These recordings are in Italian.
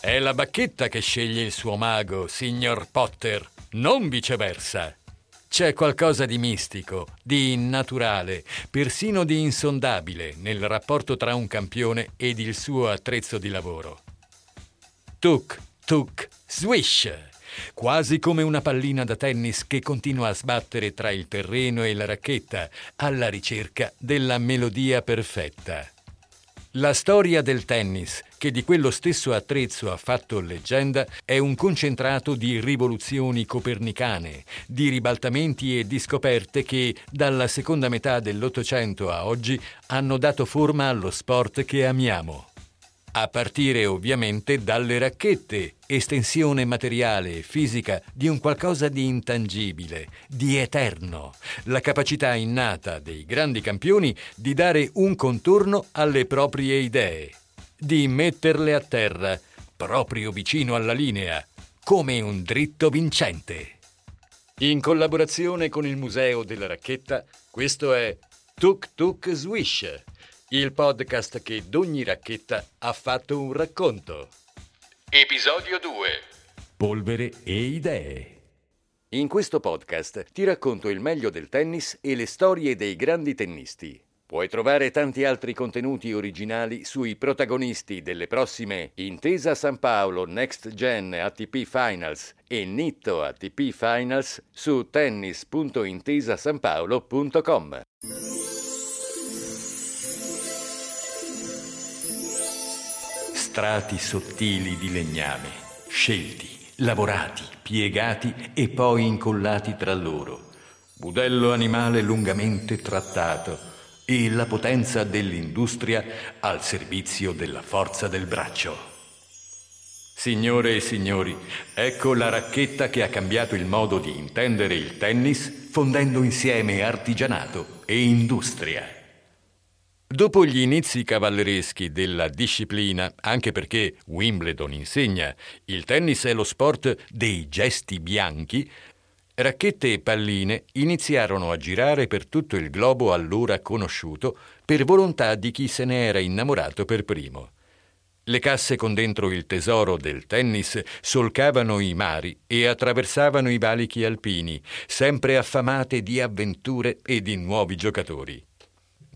È la bacchetta che sceglie il suo mago, signor Potter, non viceversa. C'è qualcosa di mistico, di innaturale, persino di insondabile nel rapporto tra un campione ed il suo attrezzo di lavoro. Tuk, tuk, swish! Quasi come una pallina da tennis che continua a sbattere tra il terreno e la racchetta, alla ricerca della melodia perfetta. La storia del tennis, che di quello stesso attrezzo ha fatto leggenda, è un concentrato di rivoluzioni copernicane, di ribaltamenti e di scoperte che, dalla seconda metà dell'Ottocento a oggi, hanno dato forma allo sport che amiamo. A partire ovviamente dalle racchette, estensione materiale e fisica di un qualcosa di intangibile, di eterno, la capacità innata dei grandi campioni di dare un contorno alle proprie idee, di metterle a terra, proprio vicino alla linea, come un dritto vincente. In collaborazione con il Museo della Racchetta, questo è Tuk Tuk Swish il podcast che d'ogni racchetta ha fatto un racconto. Episodio 2 Polvere e idee. In questo podcast ti racconto il meglio del tennis e le storie dei grandi tennisti. Puoi trovare tanti altri contenuti originali sui protagonisti delle prossime Intesa San Paolo Next Gen ATP Finals e Nitto ATP Finals su tennis.intesasanpaolo.com. strati sottili di legname, scelti, lavorati, piegati e poi incollati tra loro, budello animale lungamente trattato e la potenza dell'industria al servizio della forza del braccio. Signore e signori, ecco la racchetta che ha cambiato il modo di intendere il tennis fondendo insieme artigianato e industria. Dopo gli inizi cavallereschi della disciplina, anche perché Wimbledon insegna il tennis è lo sport dei gesti bianchi, racchette e palline iniziarono a girare per tutto il globo allora conosciuto per volontà di chi se ne era innamorato per primo. Le casse con dentro il tesoro del tennis solcavano i mari e attraversavano i valichi alpini, sempre affamate di avventure e di nuovi giocatori.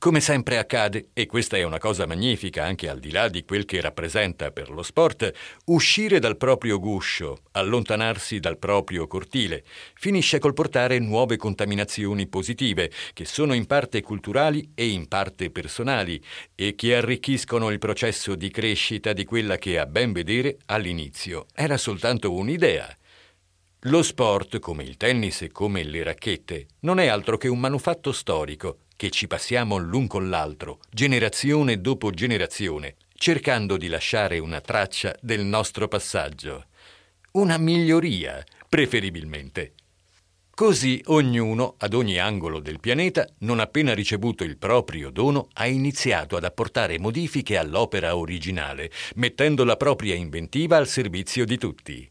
Come sempre accade, e questa è una cosa magnifica anche al di là di quel che rappresenta per lo sport, uscire dal proprio guscio, allontanarsi dal proprio cortile, finisce col portare nuove contaminazioni positive, che sono in parte culturali e in parte personali, e che arricchiscono il processo di crescita di quella che a ben vedere all'inizio era soltanto un'idea. Lo sport, come il tennis e come le racchette, non è altro che un manufatto storico che ci passiamo l'un con l'altro, generazione dopo generazione, cercando di lasciare una traccia del nostro passaggio. Una miglioria, preferibilmente. Così ognuno, ad ogni angolo del pianeta, non appena ricevuto il proprio dono, ha iniziato ad apportare modifiche all'opera originale, mettendo la propria inventiva al servizio di tutti.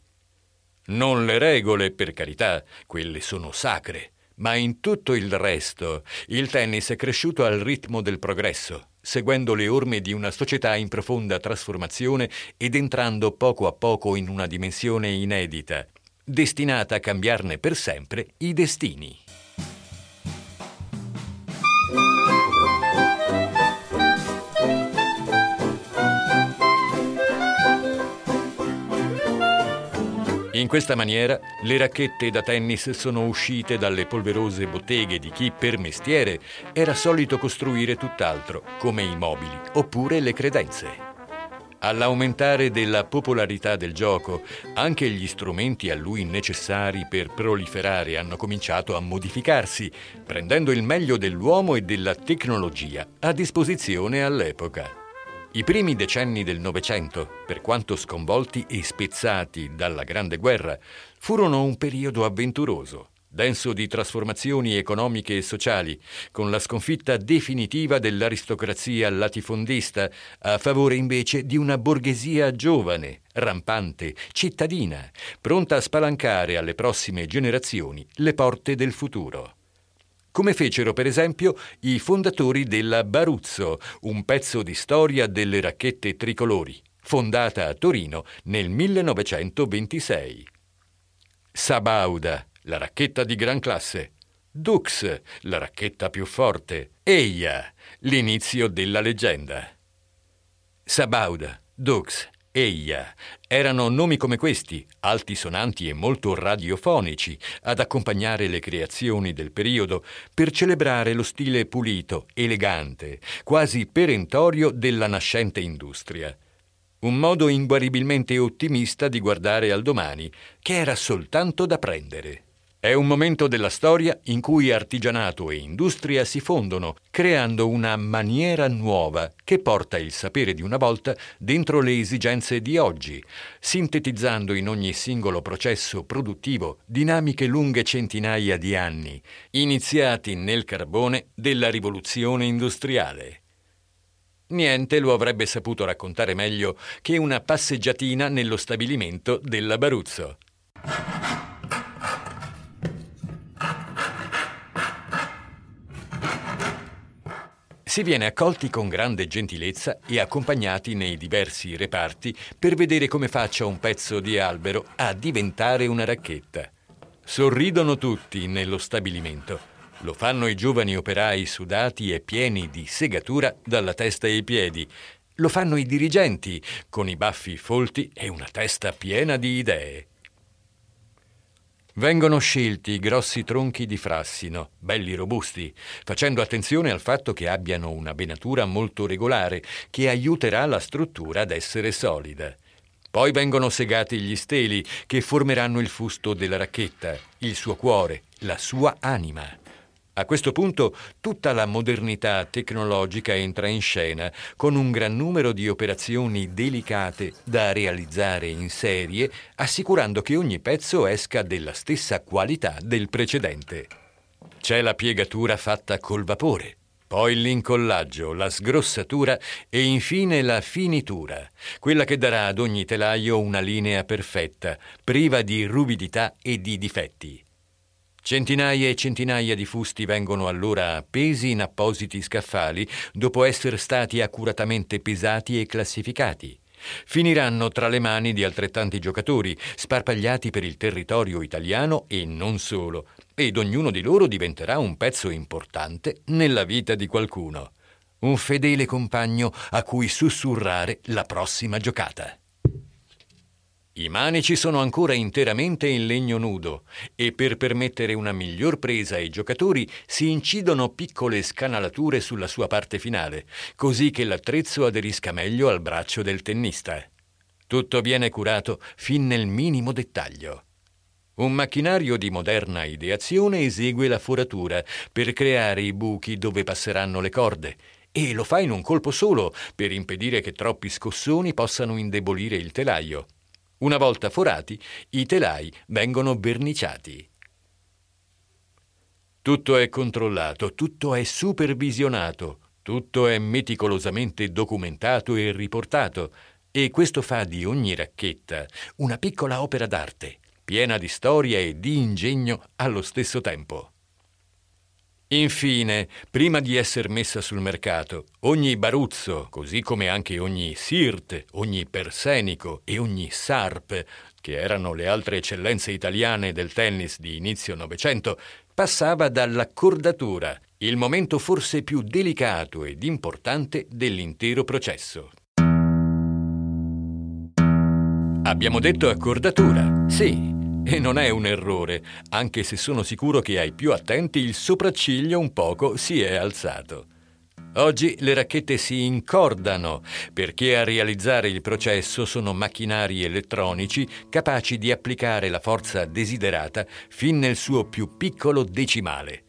Non le regole, per carità, quelle sono sacre, ma in tutto il resto il tennis è cresciuto al ritmo del progresso, seguendo le orme di una società in profonda trasformazione ed entrando poco a poco in una dimensione inedita, destinata a cambiarne per sempre i destini. Questa maniera le racchette da tennis sono uscite dalle polverose botteghe di chi per mestiere era solito costruire tutt'altro, come i mobili oppure le credenze. All'aumentare della popolarità del gioco, anche gli strumenti a lui necessari per proliferare hanno cominciato a modificarsi, prendendo il meglio dell'uomo e della tecnologia a disposizione all'epoca. I primi decenni del Novecento, per quanto sconvolti e spezzati dalla Grande Guerra, furono un periodo avventuroso, denso di trasformazioni economiche e sociali, con la sconfitta definitiva dell'aristocrazia latifondista a favore invece di una borghesia giovane, rampante, cittadina, pronta a spalancare alle prossime generazioni le porte del futuro come fecero per esempio i fondatori della Baruzzo, un pezzo di storia delle racchette tricolori, fondata a Torino nel 1926. Sabauda, la racchetta di gran classe. Dux, la racchetta più forte. Eia, l'inizio della leggenda. Sabauda, Dux, Eia. Erano nomi come questi, altisonanti e molto radiofonici, ad accompagnare le creazioni del periodo per celebrare lo stile pulito, elegante, quasi perentorio della nascente industria. Un modo inguaribilmente ottimista di guardare al domani, che era soltanto da prendere. È un momento della storia in cui artigianato e industria si fondono, creando una maniera nuova che porta il sapere di una volta dentro le esigenze di oggi, sintetizzando in ogni singolo processo produttivo dinamiche lunghe centinaia di anni, iniziati nel carbone della rivoluzione industriale. Niente lo avrebbe saputo raccontare meglio che una passeggiatina nello stabilimento della Baruzzo. Si viene accolti con grande gentilezza e accompagnati nei diversi reparti per vedere come faccia un pezzo di albero a diventare una racchetta. Sorridono tutti nello stabilimento. Lo fanno i giovani operai sudati e pieni di segatura dalla testa ai piedi. Lo fanno i dirigenti, con i baffi folti e una testa piena di idee. Vengono scelti grossi tronchi di frassino, belli robusti, facendo attenzione al fatto che abbiano una venatura molto regolare che aiuterà la struttura ad essere solida. Poi vengono segati gli steli che formeranno il fusto della racchetta, il suo cuore, la sua anima. A questo punto tutta la modernità tecnologica entra in scena con un gran numero di operazioni delicate da realizzare in serie, assicurando che ogni pezzo esca della stessa qualità del precedente. C'è la piegatura fatta col vapore, poi l'incollaggio, la sgrossatura e infine la finitura, quella che darà ad ogni telaio una linea perfetta, priva di ruvidità e di difetti. Centinaia e centinaia di fusti vengono allora appesi in appositi scaffali dopo essere stati accuratamente pesati e classificati. Finiranno tra le mani di altrettanti giocatori, sparpagliati per il territorio italiano e non solo, ed ognuno di loro diventerà un pezzo importante nella vita di qualcuno. Un fedele compagno a cui sussurrare la prossima giocata. I manici sono ancora interamente in legno nudo e per permettere una miglior presa ai giocatori si incidono piccole scanalature sulla sua parte finale, così che l'attrezzo aderisca meglio al braccio del tennista. Tutto viene curato fin nel minimo dettaglio. Un macchinario di moderna ideazione esegue la foratura per creare i buchi dove passeranno le corde e lo fa in un colpo solo per impedire che troppi scossoni possano indebolire il telaio. Una volta forati, i telai vengono verniciati. Tutto è controllato, tutto è supervisionato, tutto è meticolosamente documentato e riportato, e questo fa di ogni racchetta una piccola opera d'arte, piena di storia e di ingegno allo stesso tempo. Infine, prima di essere messa sul mercato, ogni baruzzo, così come anche ogni sirt, ogni persenico e ogni sarp, che erano le altre eccellenze italiane del tennis di inizio Novecento, passava dall'accordatura, il momento forse più delicato ed importante dell'intero processo. Abbiamo detto accordatura, sì, e non è un errore, anche se sono sicuro che ai più attenti il sopracciglio un poco si è alzato. Oggi le racchette si incordano perché a realizzare il processo sono macchinari elettronici capaci di applicare la forza desiderata fin nel suo più piccolo decimale.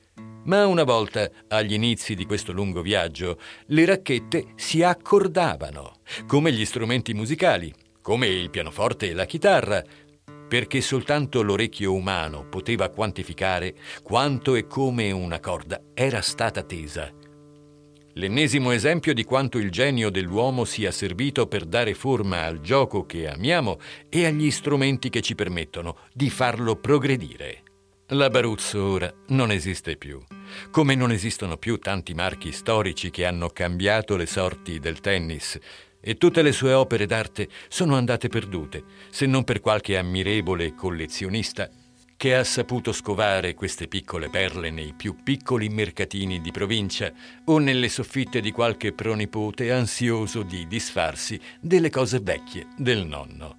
Ma una volta, agli inizi di questo lungo viaggio, le racchette si accordavano, come gli strumenti musicali, come il pianoforte e la chitarra, perché soltanto l'orecchio umano poteva quantificare quanto e come una corda era stata tesa. L'ennesimo esempio di quanto il genio dell'uomo sia servito per dare forma al gioco che amiamo e agli strumenti che ci permettono di farlo progredire. La Baruzzo ora non esiste più, come non esistono più tanti marchi storici che hanno cambiato le sorti del tennis, e tutte le sue opere d'arte sono andate perdute, se non per qualche ammirevole collezionista che ha saputo scovare queste piccole perle nei più piccoli mercatini di provincia o nelle soffitte di qualche pronipote ansioso di disfarsi delle cose vecchie del nonno.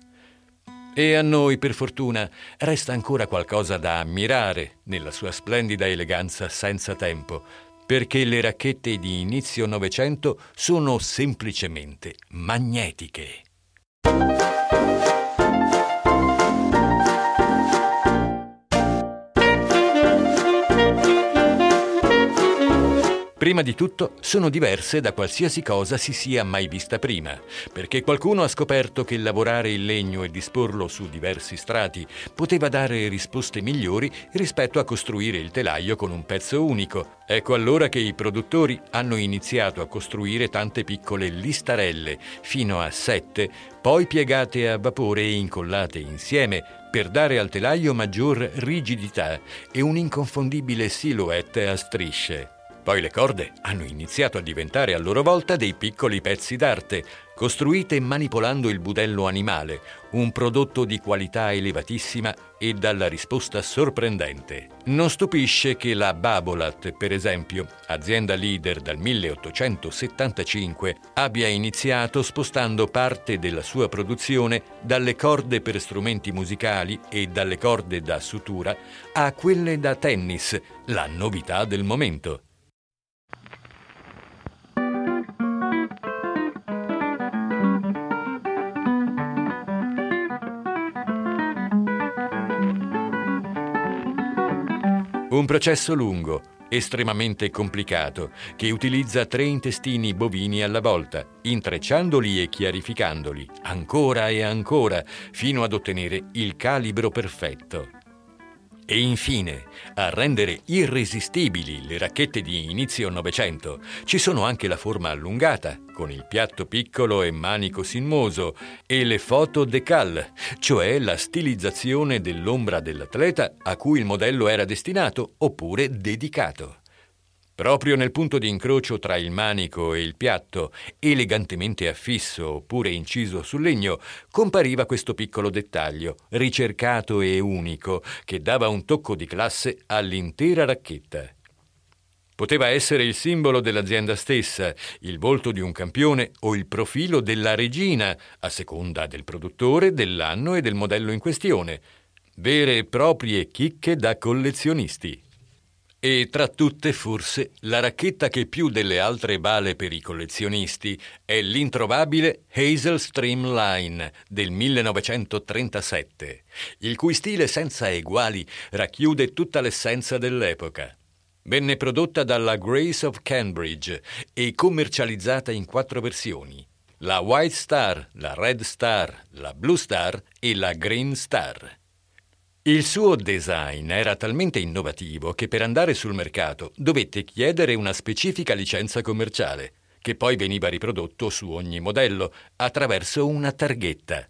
E a noi, per fortuna, resta ancora qualcosa da ammirare nella sua splendida eleganza senza tempo, perché le racchette di inizio Novecento sono semplicemente magnetiche. Prima di tutto, sono diverse da qualsiasi cosa si sia mai vista prima, perché qualcuno ha scoperto che lavorare il legno e disporlo su diversi strati poteva dare risposte migliori rispetto a costruire il telaio con un pezzo unico. Ecco allora che i produttori hanno iniziato a costruire tante piccole listarelle, fino a sette, poi piegate a vapore e incollate insieme per dare al telaio maggior rigidità e un'inconfondibile silhouette a strisce. Poi le corde hanno iniziato a diventare a loro volta dei piccoli pezzi d'arte, costruite manipolando il budello animale, un prodotto di qualità elevatissima e dalla risposta sorprendente. Non stupisce che la Babolat, per esempio, azienda leader dal 1875, abbia iniziato spostando parte della sua produzione dalle corde per strumenti musicali e dalle corde da sutura a quelle da tennis, la novità del momento. Un processo lungo, estremamente complicato, che utilizza tre intestini bovini alla volta, intrecciandoli e chiarificandoli, ancora e ancora, fino ad ottenere il calibro perfetto. E infine, a rendere irresistibili le racchette di inizio Novecento, ci sono anche la forma allungata, con il piatto piccolo e manico sinuoso, e le foto decal, cioè la stilizzazione dell'ombra dell'atleta a cui il modello era destinato oppure dedicato. Proprio nel punto di incrocio tra il manico e il piatto, elegantemente affisso oppure inciso sul legno, compariva questo piccolo dettaglio, ricercato e unico, che dava un tocco di classe all'intera racchetta. Poteva essere il simbolo dell'azienda stessa, il volto di un campione o il profilo della regina, a seconda del produttore, dell'anno e del modello in questione. Vere e proprie chicche da collezionisti. E tra tutte forse la racchetta che più delle altre vale per i collezionisti è l'introvabile Hazel Stream Line del 1937, il cui stile senza eguali racchiude tutta l'essenza dell'epoca. Venne prodotta dalla Grace of Cambridge e commercializzata in quattro versioni. La White Star, la Red Star, la Blue Star e la Green Star. Il suo design era talmente innovativo che per andare sul mercato dovette chiedere una specifica licenza commerciale, che poi veniva riprodotto su ogni modello attraverso una targhetta.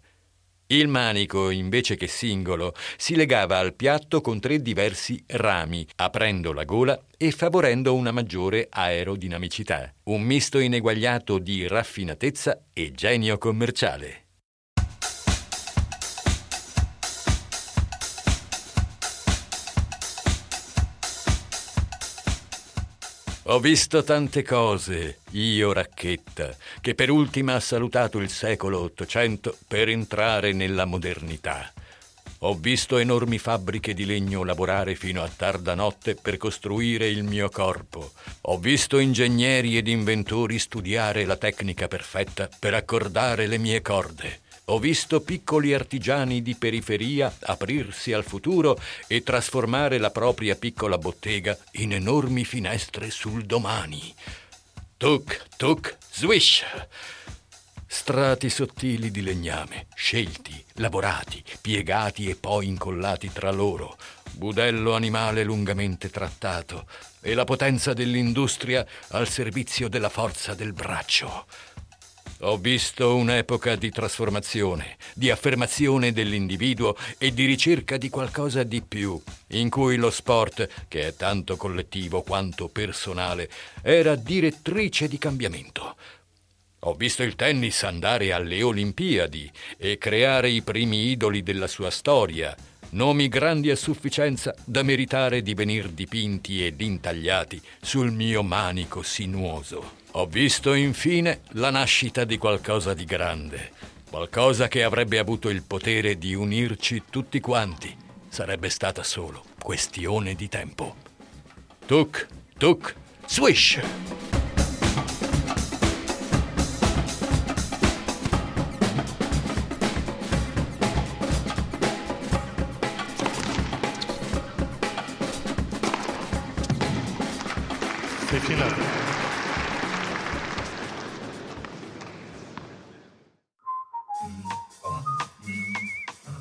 Il manico, invece che singolo, si legava al piatto con tre diversi rami, aprendo la gola e favorendo una maggiore aerodinamicità, un misto ineguagliato di raffinatezza e genio commerciale. Ho visto tante cose, io racchetta, che per ultima ha salutato il secolo Ottocento per entrare nella modernità. Ho visto enormi fabbriche di legno lavorare fino a tarda notte per costruire il mio corpo. Ho visto ingegneri ed inventori studiare la tecnica perfetta per accordare le mie corde. Ho visto piccoli artigiani di periferia aprirsi al futuro e trasformare la propria piccola bottega in enormi finestre sul domani. Tuc, tuc, swish! strati sottili di legname, scelti, lavorati, piegati e poi incollati tra loro, budello animale lungamente trattato e la potenza dell'industria al servizio della forza del braccio. Ho visto un'epoca di trasformazione, di affermazione dell'individuo e di ricerca di qualcosa di più, in cui lo sport, che è tanto collettivo quanto personale, era direttrice di cambiamento ho visto il tennis andare alle Olimpiadi e creare i primi idoli della sua storia, nomi grandi a sufficienza da meritare di venir dipinti ed intagliati sul mio manico sinuoso. Ho visto infine la nascita di qualcosa di grande, qualcosa che avrebbe avuto il potere di unirci tutti quanti. Sarebbe stata solo questione di tempo. Tuc, tuc, swish!